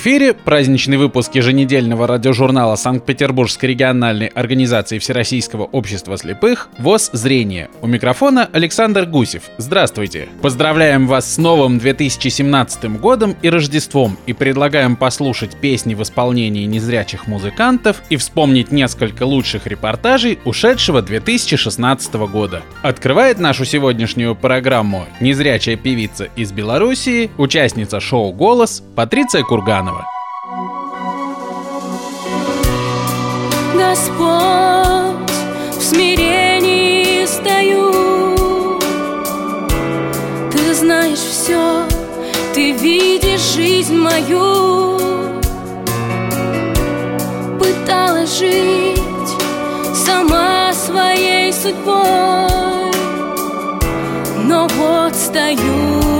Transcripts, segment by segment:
Эфире праздничный выпуск еженедельного радиожурнала Санкт-Петербургской региональной организации Всероссийского общества слепых ВОЗ «Зрение». У микрофона Александр Гусев. Здравствуйте! Поздравляем вас с новым 2017 годом и Рождеством и предлагаем послушать песни в исполнении незрячих музыкантов и вспомнить несколько лучших репортажей ушедшего 2016 года. Открывает нашу сегодняшнюю программу незрячая певица из Белоруссии, участница шоу «Голос» Патриция Курган. Господь, в смирении стою. Ты знаешь все, ты видишь жизнь мою. Пыталась жить сама своей судьбой, но вот стою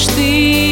В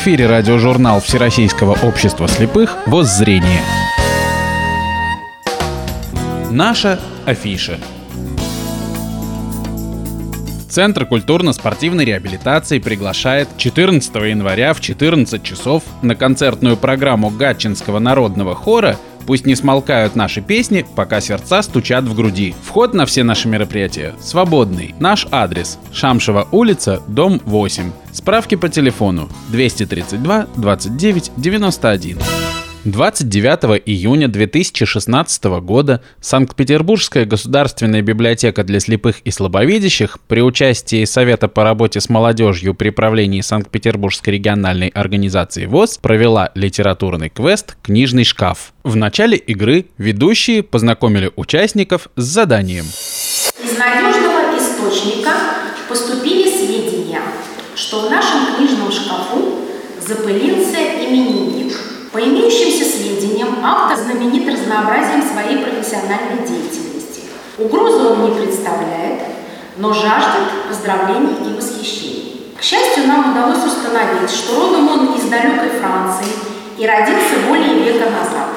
эфире радиожурнал Всероссийского общества слепых «Воззрение». Наша афиша. Центр культурно-спортивной реабилитации приглашает 14 января в 14 часов на концертную программу Гатчинского народного хора Пусть не смолкают наши песни, пока сердца стучат в груди. Вход на все наши мероприятия свободный. Наш адрес – Шамшева улица, дом 8. Справки по телефону 232 29 91. 29 июня 2016 года Санкт-Петербургская государственная библиотека для слепых и слабовидящих при участии Совета по работе с молодежью при правлении Санкт-Петербургской региональной организации ВОЗ провела литературный квест «Книжный шкаф». В начале игры ведущие познакомили участников с заданием. Из надежного источника поступили сведения, что в нашем книжном шкафу запылился именинник. По имеющимся сведениям, автор знаменит разнообразием своей профессиональной деятельности. Угрозу он не представляет, но жаждет поздравлений и восхищений. К счастью, нам удалось установить, что родом он из далекой Франции и родился более века назад.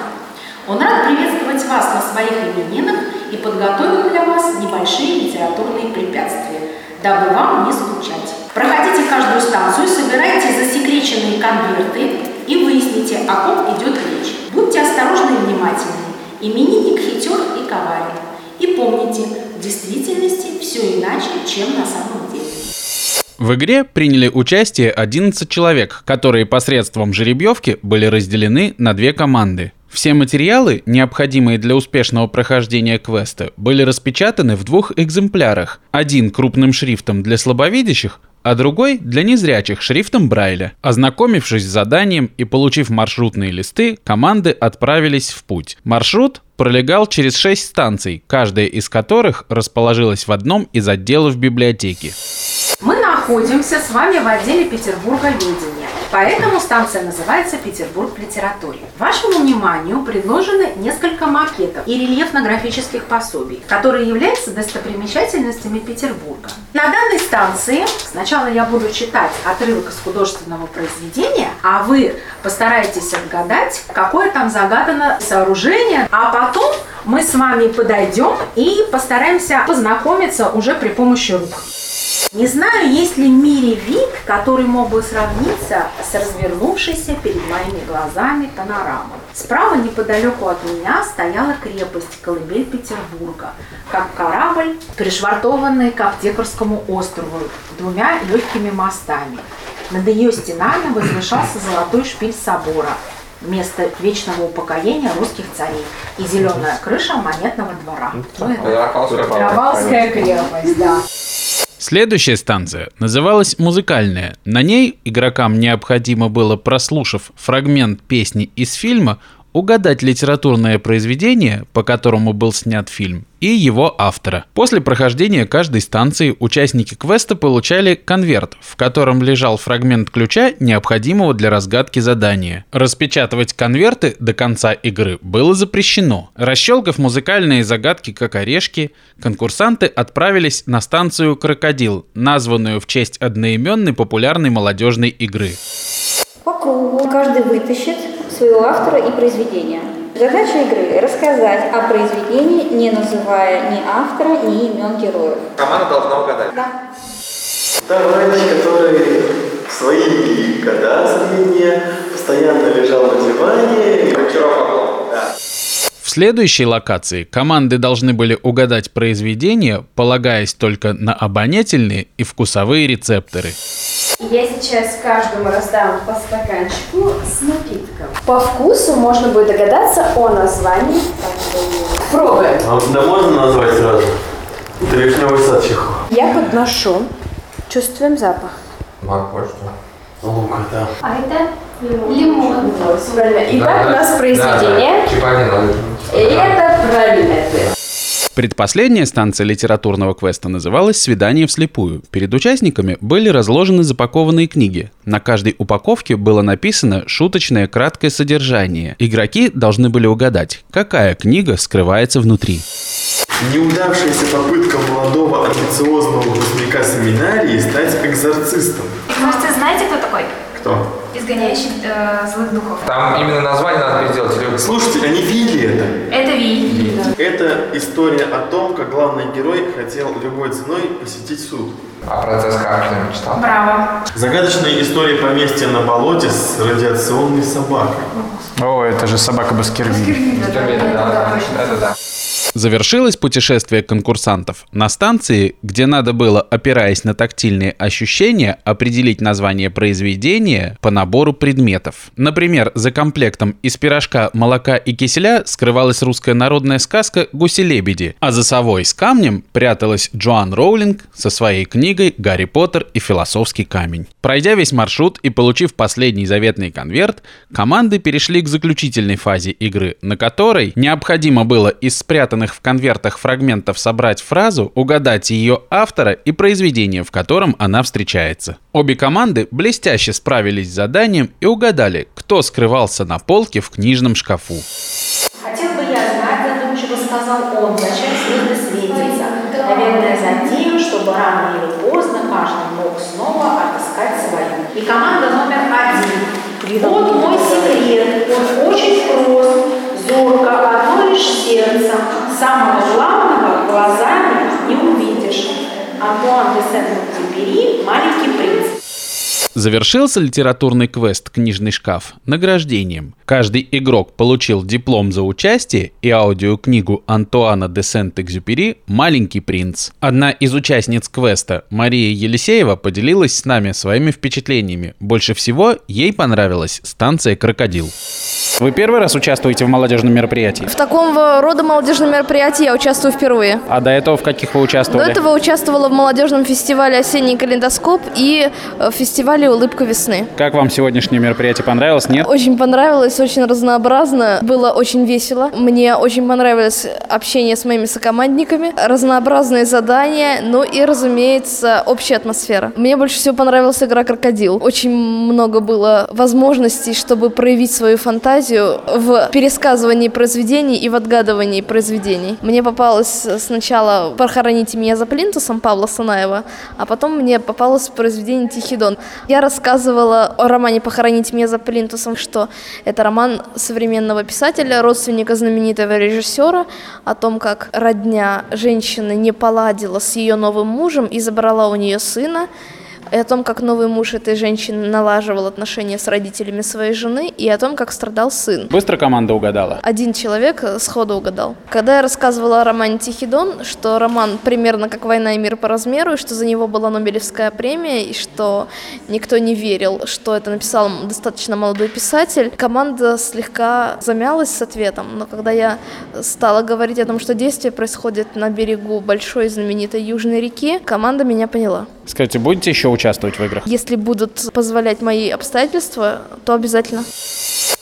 Он рад приветствовать вас на своих именинах и подготовил для вас небольшие литературные препятствия, дабы вам не скучать. Проходите каждую станцию, собирайте засекреченные конверты и выясните, о ком идет речь. Будьте осторожны и внимательны. Именинник хитер и коварен. И помните, в действительности все иначе, чем на самом деле. В игре приняли участие 11 человек, которые посредством жеребьевки были разделены на две команды. Все материалы, необходимые для успешного прохождения квеста, были распечатаны в двух экземплярах. Один крупным шрифтом для слабовидящих, а другой для незрячих шрифтом Брайля. Ознакомившись с заданием и получив маршрутные листы, команды отправились в путь. Маршрут пролегал через шесть станций, каждая из которых расположилась в одном из отделов библиотеки. Мы находимся с вами в отделе Петербурга ведения. Поэтому станция называется «Петербург в литературе». Вашему вниманию предложены несколько макетов и рельефно-графических пособий, которые являются достопримечательностями Петербурга. На данной станции сначала я буду читать отрывок из художественного произведения, а вы постараетесь отгадать, какое там загадано сооружение, а потом мы с вами подойдем и постараемся познакомиться уже при помощи рук. Не знаю, есть ли в мире вид, который мог бы сравниться с развернувшейся перед моими глазами панорамой. Справа неподалеку от меня стояла крепость Колыбель Петербурга, как корабль, пришвартованный к Аптекарскому острову двумя легкими мостами. Над ее стенами возвышался золотой шпиль собора, место вечного упокоения русских царей и зеленая крыша монетного двора. Ну, это Петропавловская крепость, да. Следующая станция называлась «Музыкальная». На ней игрокам необходимо было, прослушав фрагмент песни из фильма, угадать литературное произведение, по которому был снят фильм, и его автора. После прохождения каждой станции участники квеста получали конверт, в котором лежал фрагмент ключа, необходимого для разгадки задания. Распечатывать конверты до конца игры было запрещено. Расщелкав музыкальные загадки как орешки, конкурсанты отправились на станцию «Крокодил», названную в честь одноименной популярной молодежной игры. По кругу каждый вытащит своего автора и произведения. Задача игры – рассказать о произведении, не называя ни автора, ни имен героев. Команда должна угадать. Да. Товарищ, который в свои года средние постоянно лежал на диване. и-. Да. В следующей локации команды должны были угадать произведение, полагаясь только на обонятельные и вкусовые рецепторы. Я сейчас каждому раздам по стаканчику с напитком. По вкусу можно будет догадаться о названии. Пробуем. А да можно назвать сразу? Это вишневый сад Чехова. Я подношу. Чувствуем запах. Морковь. Лук, да. А это лимон. Правильно. Итак, у нас произведение. Чипанин. И это правильный ответ. Предпоследняя станция литературного квеста называлась «Свидание вслепую». Перед участниками были разложены запакованные книги. На каждой упаковке было написано шуточное краткое содержание. Игроки должны были угадать, какая книга скрывается внутри. Неудавшаяся попытка молодого амбициозного выпускника семинарии стать экзорцистом. Может, знаете, кто такой? Кто? Изгоняющий э, злых духов. Там именно название надо переделать. или- Слушайте, они видели это? Это Ви. Это история о том, как главный герой хотел любой ценой посетить суд. А процесс как кто-нибудь читал? Браво. Загадочная история поместья на болоте с радиационной собакой. О, это же собака Баскервиль. Да, это да. Завершилось путешествие конкурсантов на станции, где надо было, опираясь на тактильные ощущения, определить название произведения по набору предметов. Например, за комплектом из пирожка, молока и киселя скрывалась русская народная сказка «Гуси-лебеди», а за совой с камнем пряталась Джоан Роулинг со своей книгой «Гарри Поттер и философский камень». Пройдя весь маршрут и получив последний заветный конверт, команды перешли к заключительной фазе игры, на которой необходимо было из спрятанных упакованных в конвертах фрагментов собрать фразу, угадать ее автора и произведение, в котором она встречается. Обе команды блестяще справились с заданием и угадали, кто скрывался на полке в книжном шкафу. Хотел бы я знать, о том, чего сказал он, зачем звезды светятся. Наверное, за тем, чтобы рано или поздно каждый мог снова отыскать свою. И команда номер один. Вот мой секрет. Он очень прост. Зорко, одно лишь сердце. Самого главного глазами не увидишь. Антуан де Сент-Экзюпери «Маленький принц». Завершился литературный квест «Книжный шкаф» награждением. Каждый игрок получил диплом за участие и аудиокнигу Антуана де Сент-Экзюпери «Маленький принц». Одна из участниц квеста, Мария Елисеева, поделилась с нами своими впечатлениями. Больше всего ей понравилась станция «Крокодил». Вы первый раз участвуете в молодежном мероприятии? В таком рода молодежном мероприятии я участвую впервые. А до этого в каких вы участвовали? До этого участвовала в молодежном фестивале «Осенний калейдоскоп» и в фестивале «Улыбка весны». Как вам сегодняшнее мероприятие? Понравилось, нет? Очень понравилось, очень разнообразно. Было очень весело. Мне очень понравилось общение с моими сокомандниками, разнообразные задания, ну и, разумеется, общая атмосфера. Мне больше всего понравилась игра «Крокодил». Очень много было возможностей, чтобы проявить свою фантазию в пересказывании произведений и в отгадывании произведений. Мне попалось сначала «Похороните меня за плинтусом» Павла Санаева, а потом мне попалось произведение «Тихий дон». Я рассказывала о романе «Похороните меня за плинтусом», что это роман современного писателя, родственника знаменитого режиссера, о том, как родня женщины не поладила с ее новым мужем и забрала у нее сына, и о том, как новый муж этой женщины налаживал отношения с родителями своей жены, и о том, как страдал сын. Быстро команда угадала? Один человек сходу угадал. Когда я рассказывала о романе «Тихий дон», что роман примерно как «Война и мир» по размеру, и что за него была Нобелевская премия, и что никто не верил, что это написал достаточно молодой писатель, команда слегка замялась с ответом. Но когда я стала говорить о том, что действие происходит на берегу большой знаменитой Южной реки, команда меня поняла. Скажите, будете еще участвовать в играх? Если будут позволять мои обстоятельства, то обязательно.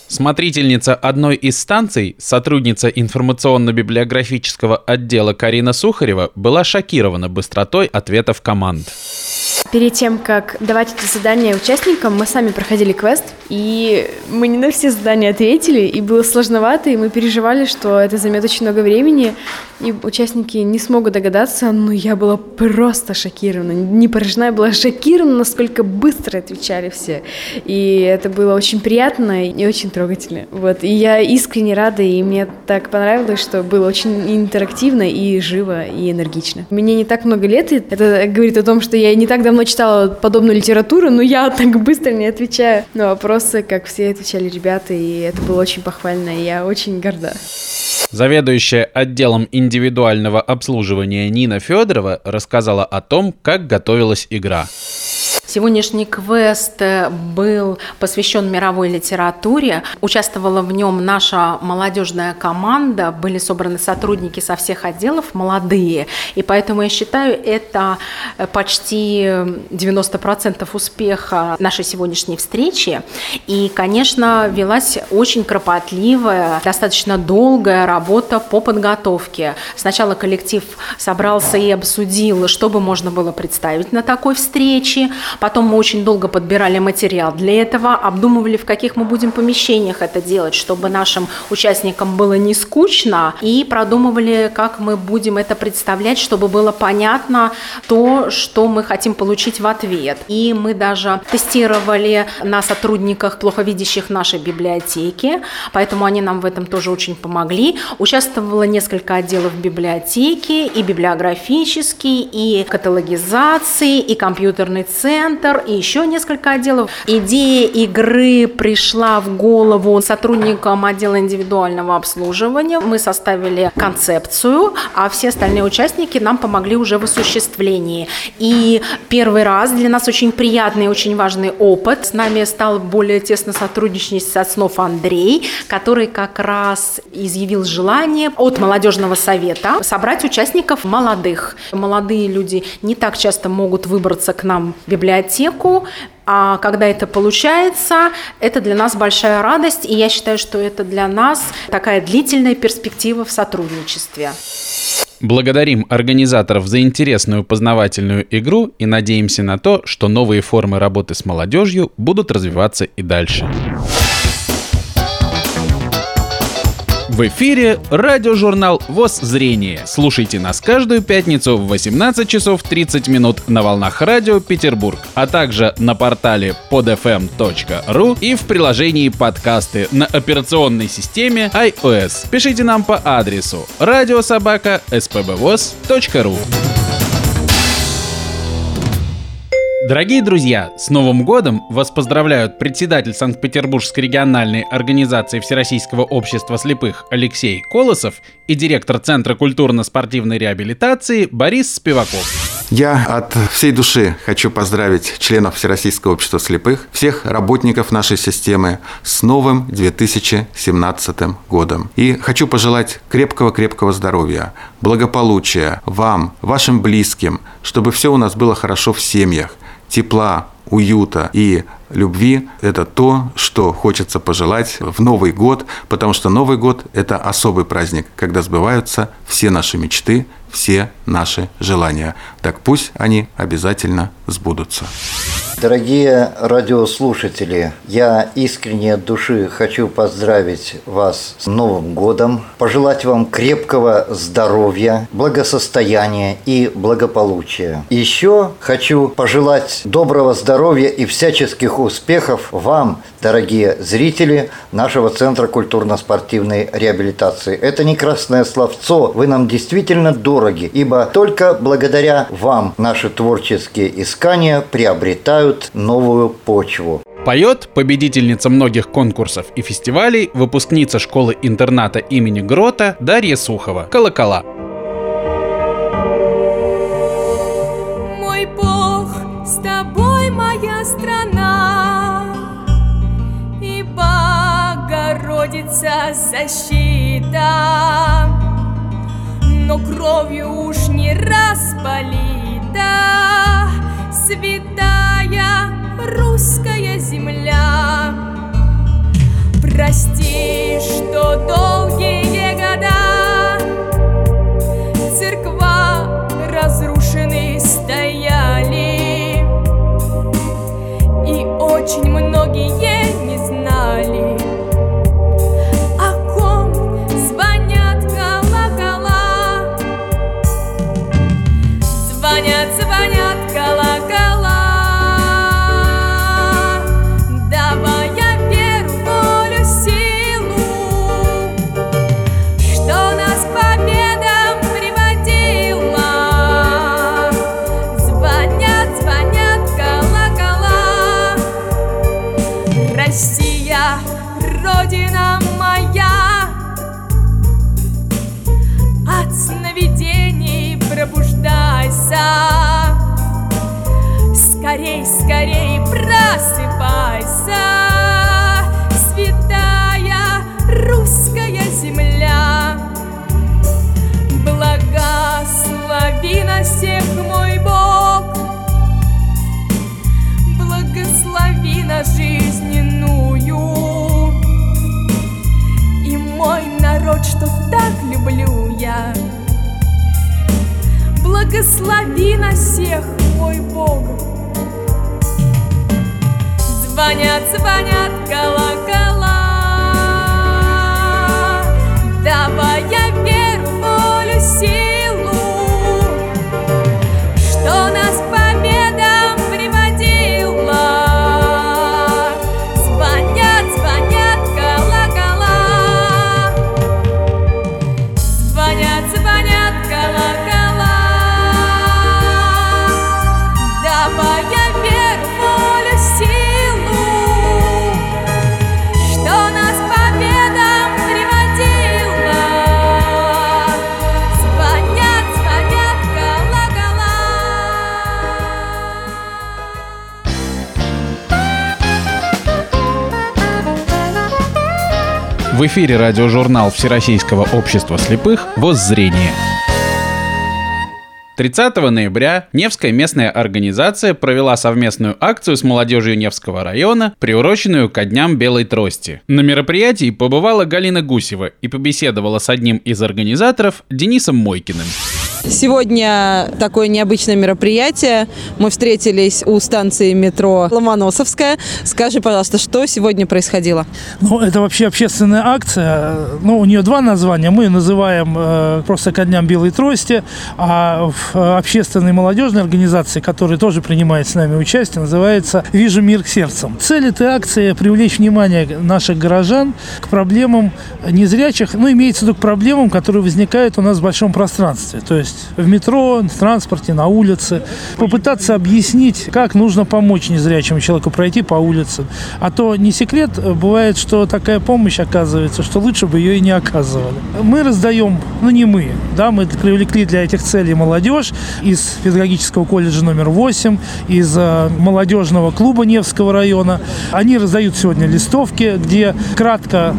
Смотрительница одной из станций, сотрудница информационно-библиографического отдела Карина Сухарева, была шокирована быстротой ответов команд. Перед тем, как давать эти задания участникам, мы сами проходили квест, и мы не на все задания ответили, и было сложновато, и мы переживали, что это займет очень много времени, и участники не смогут догадаться, но я была просто шокирована, не поражена, я была шокирована, насколько быстро отвечали все, и это было очень приятно и очень трогательно, вот, и я искренне рада, и мне так понравилось, что было очень интерактивно и живо, и энергично. Мне не так много лет, и это говорит о том, что я не так давно читала подобную литературу, но я так быстро не отвечаю на вопросы, как все отвечали ребята, и это было очень похвально, и я очень горда. Заведующая отделом индивидуального обслуживания Нина Федорова рассказала о том, как готовилась игра. Сегодняшний квест был посвящен мировой литературе. Участвовала в нем наша молодежная команда. Были собраны сотрудники со всех отделов, молодые. И поэтому я считаю, это почти 90% успеха нашей сегодняшней встречи. И, конечно, велась очень кропотливая, достаточно долгая работа по подготовке. Сначала коллектив собрался и обсудил, что бы можно было представить на такой встрече. Потом мы очень долго подбирали материал для этого, обдумывали, в каких мы будем помещениях это делать, чтобы нашим участникам было не скучно, и продумывали, как мы будем это представлять, чтобы было понятно то, что мы хотим получить в ответ. И мы даже тестировали на сотрудниках плоховидящих нашей библиотеки, поэтому они нам в этом тоже очень помогли. Участвовало несколько отделов библиотеки, и библиографический, и каталогизации, и компьютерный центр, и еще несколько отделов. Идея игры пришла в голову сотрудникам отдела индивидуального обслуживания. Мы составили концепцию, а все остальные участники нам помогли уже в осуществлении. И первый раз для нас очень приятный очень важный опыт. С нами стал более тесно сотрудничать Соснов Андрей, который как раз изъявил желание от молодежного совета собрать участников молодых. Молодые люди не так часто могут выбраться к нам в библиотеку, библиотеку, а когда это получается, это для нас большая радость, и я считаю, что это для нас такая длительная перспектива в сотрудничестве. Благодарим организаторов за интересную познавательную игру и надеемся на то, что новые формы работы с молодежью будут развиваться и дальше. В эфире радиожурнал ВОЗ «Зрение». Слушайте нас каждую пятницу в 18 часов 30 минут на волнах радио Петербург, а также на портале podfm.ru и в приложении подкасты на операционной системе iOS. Пишите нам по адресу радиособака spbvoz.ru. Дорогие друзья, с Новым годом вас поздравляют председатель Санкт-Петербургской региональной организации Всероссийского общества слепых Алексей Колосов и директор Центра культурно-спортивной реабилитации Борис Спиваков. Я от всей души хочу поздравить членов Всероссийского общества слепых, всех работников нашей системы с новым 2017 годом. И хочу пожелать крепкого-крепкого здоровья, благополучия вам, вашим близким, чтобы все у нас было хорошо в семьях, тепла, уюта и любви – это то, что хочется пожелать в Новый год, потому что Новый год – это особый праздник, когда сбываются все наши мечты, все наши желания. Так пусть они обязательно сбудутся. Дорогие радиослушатели, я искренне от души хочу поздравить вас с Новым годом, пожелать вам крепкого здоровья, благосостояния и благополучия. Еще хочу пожелать доброго здоровья и всяческих успехов вам, дорогие зрители нашего Центра культурно-спортивной реабилитации. Это не красное словцо, вы нам действительно дороги, ибо только благодаря вам наши творческие искания приобретают новую почву. Поет победительница многих конкурсов и фестивалей, выпускница школы-интерната имени Грота Дарья Сухова. Колокола. Защита, но кровью уж не распалита святая русская земля. Прости, что долгие Благослови нас всех, мой Бог. Звонят, звонят колокола, давая веру, волю, В эфире радиожурнал Всероссийского общества слепых «Воззрение». 30 ноября Невская местная организация провела совместную акцию с молодежью Невского района, приуроченную ко дням белой трости. На мероприятии побывала Галина Гусева и побеседовала с одним из организаторов Денисом Мойкиным. Сегодня такое необычное мероприятие. Мы встретились у станции метро Ломоносовская. Скажи, пожалуйста, что сегодня происходило? Ну, это вообще общественная акция. Ну, у нее два названия. Мы называем э, просто ко дням белой трости, а в э, общественной молодежной организации, которая тоже принимает с нами участие, называется «Вижу мир к сердцам». Цель этой акции – привлечь внимание наших горожан к проблемам незрячих, ну, имеется в виду к проблемам, которые возникают у нас в большом пространстве. То есть есть в метро, в транспорте, на улице. Попытаться объяснить, как нужно помочь незрячему человеку пройти по улице. А то не секрет, бывает, что такая помощь оказывается, что лучше бы ее и не оказывали. Мы раздаем, ну не мы, да, мы привлекли для этих целей молодежь из педагогического колледжа номер 8, из э, молодежного клуба Невского района. Они раздают сегодня листовки, где кратко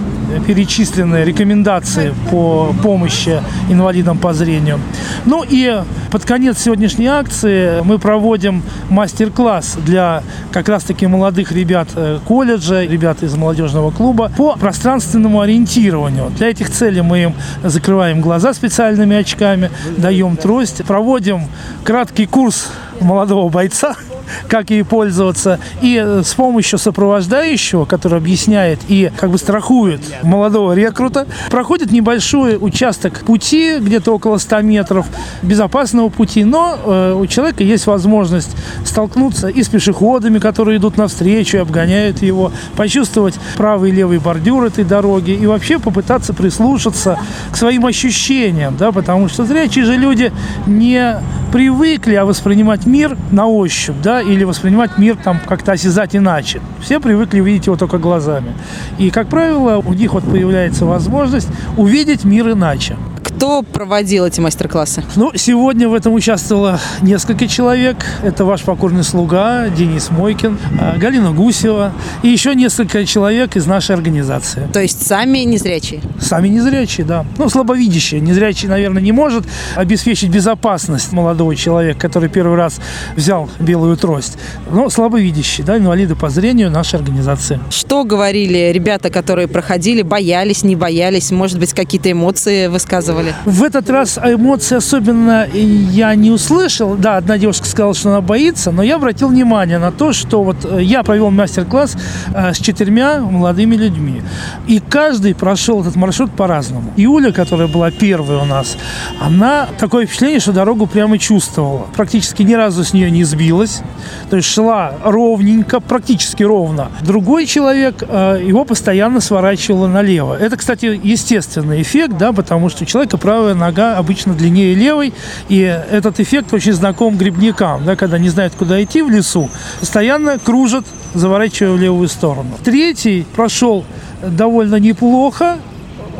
перечислены рекомендации по помощи инвалидам по зрению. Ну и под конец сегодняшней акции мы проводим мастер-класс для как раз-таки молодых ребят э, колледжа, ребят из молодежного клуба по пространственному ориентированию. Для этих целей мы им закрываем глаза специальными очками, даем трость, проводим краткий курс молодого бойца – как ей пользоваться. И э, с помощью сопровождающего, который объясняет и как бы страхует молодого рекрута, проходит небольшой участок пути, где-то около 100 метров, безопасного пути, но э, у человека есть возможность столкнуться и с пешеходами, которые идут навстречу и обгоняют его, почувствовать правый и левый бордюр этой дороги и вообще попытаться прислушаться к своим ощущениям, да, потому что зрячие же люди не привыкли а воспринимать мир на ощупь, да, или воспринимать мир там как-то осязать иначе. Все привыкли видеть его только глазами. И, как правило, у них вот появляется возможность увидеть мир иначе. Кто проводил эти мастер-классы? Ну, сегодня в этом участвовало несколько человек. Это ваш покорный слуга Денис Мойкин, а, Галина Гусева и еще несколько человек из нашей организации. То есть сами незрячие? Сами незрячие, да. Ну, слабовидящие. Незрячий, наверное, не может обеспечить безопасность молодого человека, который первый раз взял белую трость. Но слабовидящие, да, инвалиды по зрению нашей организации. Что говорили ребята, которые проходили, боялись, не боялись, может быть, какие-то эмоции высказывали? В этот раз эмоции особенно я не услышал. Да, одна девушка сказала, что она боится, но я обратил внимание на то, что вот э, я провел мастер-класс э, с четырьмя молодыми людьми. И каждый прошел этот маршрут по-разному. Юля, которая была первой у нас, она такое впечатление, что дорогу прямо чувствовала. Практически ни разу с нее не сбилась. То есть шла ровненько, практически ровно. Другой человек, э, его постоянно сворачивало налево. Это, кстати, естественный эффект, да, потому что у человека правая нога обычно длиннее левой, и этот эффект очень знаком грибникам, да, когда не знают, куда идти в лесу, постоянно кружат, заворачивая в левую сторону. Третий прошел довольно неплохо,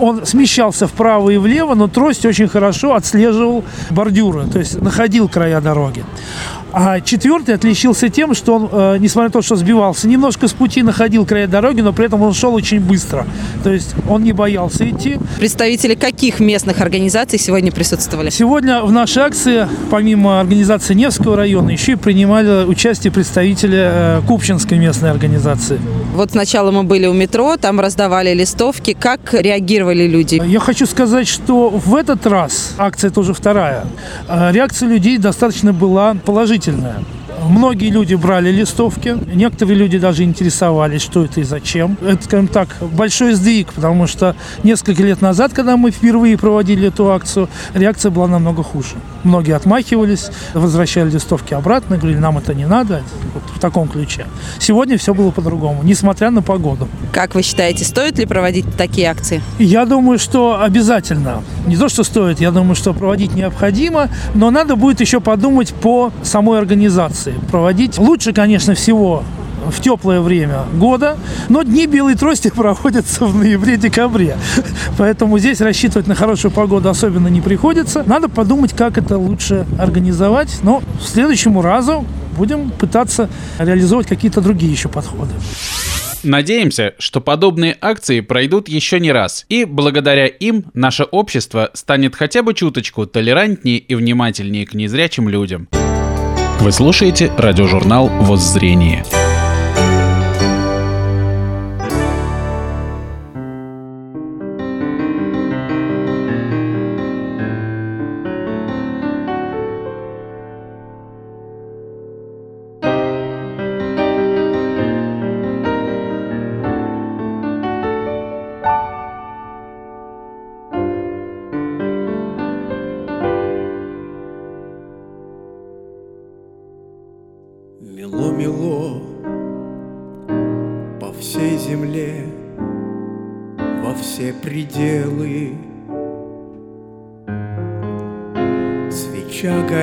он смещался вправо и влево, но трость очень хорошо отслеживал бордюры, то есть находил края дороги. А четвертый отличился тем, что он, э, несмотря на то, что сбивался немножко с пути, находил края дороги, но при этом он шел очень быстро. То есть он не боялся идти. Представители каких местных организаций сегодня присутствовали? Сегодня в нашей акции, помимо организации Невского района, еще и принимали участие представители э, Купчинской местной организации. Вот сначала мы были у метро, там раздавали листовки. Как реагировали люди? Я хочу сказать, что в этот раз, акция тоже вторая, э, реакция людей достаточно была положительная положительная. Многие люди брали листовки, некоторые люди даже интересовались, что это и зачем. Это, скажем так, большой сдвиг, потому что несколько лет назад, когда мы впервые проводили эту акцию, реакция была намного хуже. Многие отмахивались, возвращали листовки обратно, говорили, нам это не надо, вот в таком ключе. Сегодня все было по-другому, несмотря на погоду. Как вы считаете, стоит ли проводить такие акции? Я думаю, что обязательно. Не то, что стоит, я думаю, что проводить необходимо, но надо будет еще подумать по самой организации. Проводить лучше, конечно, всего в теплое время года, но дни белой трости проводятся в ноябре-декабре. Поэтому здесь рассчитывать на хорошую погоду особенно не приходится. Надо подумать, как это лучше организовать. Но в следующему разу будем пытаться реализовать какие-то другие еще подходы. Надеемся, что подобные акции пройдут еще не раз, и благодаря им наше общество станет хотя бы чуточку толерантнее и внимательнее к незрячим людям. Вы слушаете радиожурнал «Воззрение».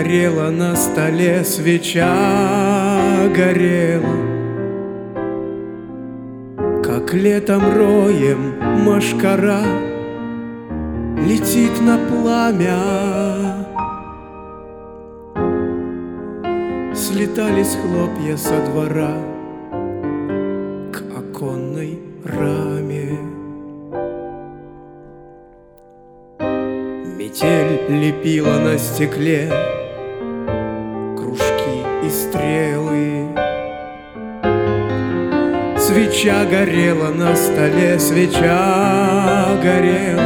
Горела на столе, свеча горела, Как летом роем машкара летит на пламя. Слетались хлопья со двора К оконной раме Метель лепила на стекле Свеча горела на столе, свеча горела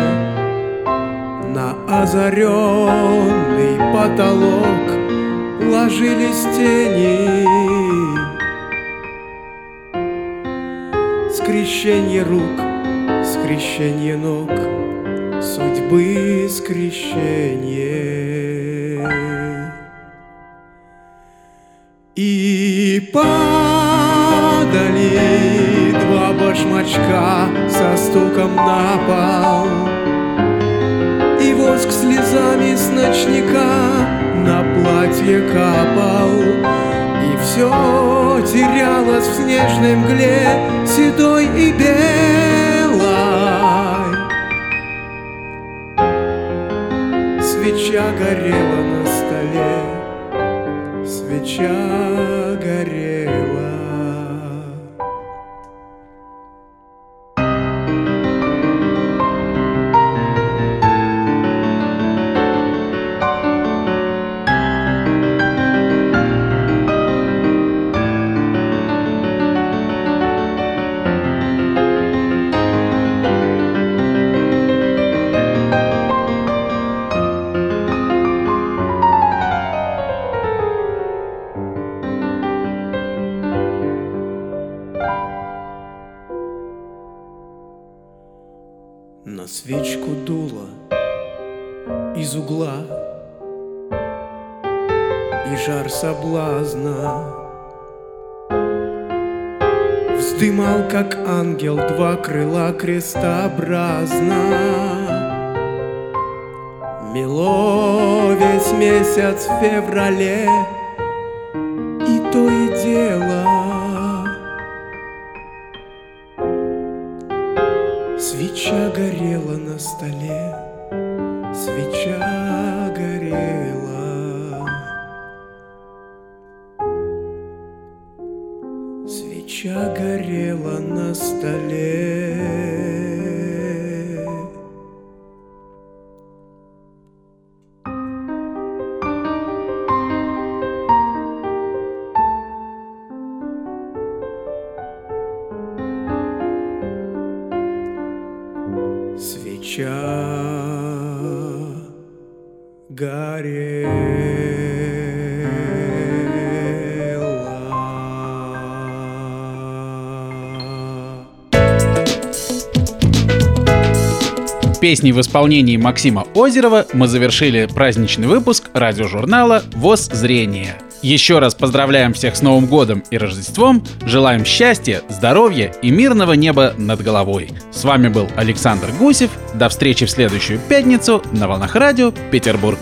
На озаренный потолок. Ложились тени Скрещение рук, скрещение ног Судьбы скрещение. И падали башмачка Со стуком на пол. И воск слезами с ночника на платье капал. И все терялось в снежной мгле Седой и белой. Свеча горела на столе. Свеча горела крыла крестообразно. Мело весь месяц в феврале Песней в исполнении Максима Озерова мы завершили праздничный выпуск радиожурнала «ВОЗ Зрение». Еще раз поздравляем всех с Новым годом и Рождеством, желаем счастья, здоровья и мирного неба над головой. С вами был Александр Гусев. До встречи в следующую пятницу на волнах радио Петербург.